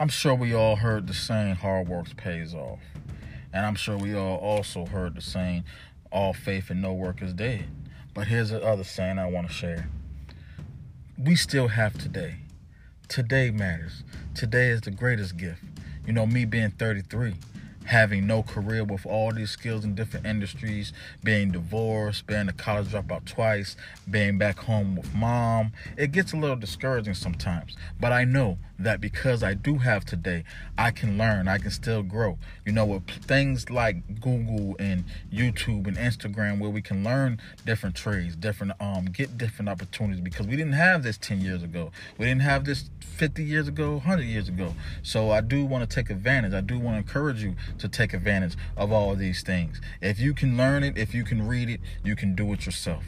I'm sure we all heard the saying hard work pays off. And I'm sure we all also heard the saying all faith and no work is dead. But here's the other saying I want to share. We still have today. Today matters. Today is the greatest gift. You know, me being 33, having no career with all these skills in different industries, being divorced, being a college dropout twice, being back home with mom. It gets a little discouraging sometimes. But I know that because I do have today, I can learn, I can still grow. You know, with things like Google and YouTube and Instagram where we can learn different trades, different um get different opportunities because we didn't have this 10 years ago. We didn't have this 50 years ago, 100 years ago. So I do want to take advantage. I do want to encourage you to take advantage of all of these things. If you can learn it, if you can read it, you can do it yourself.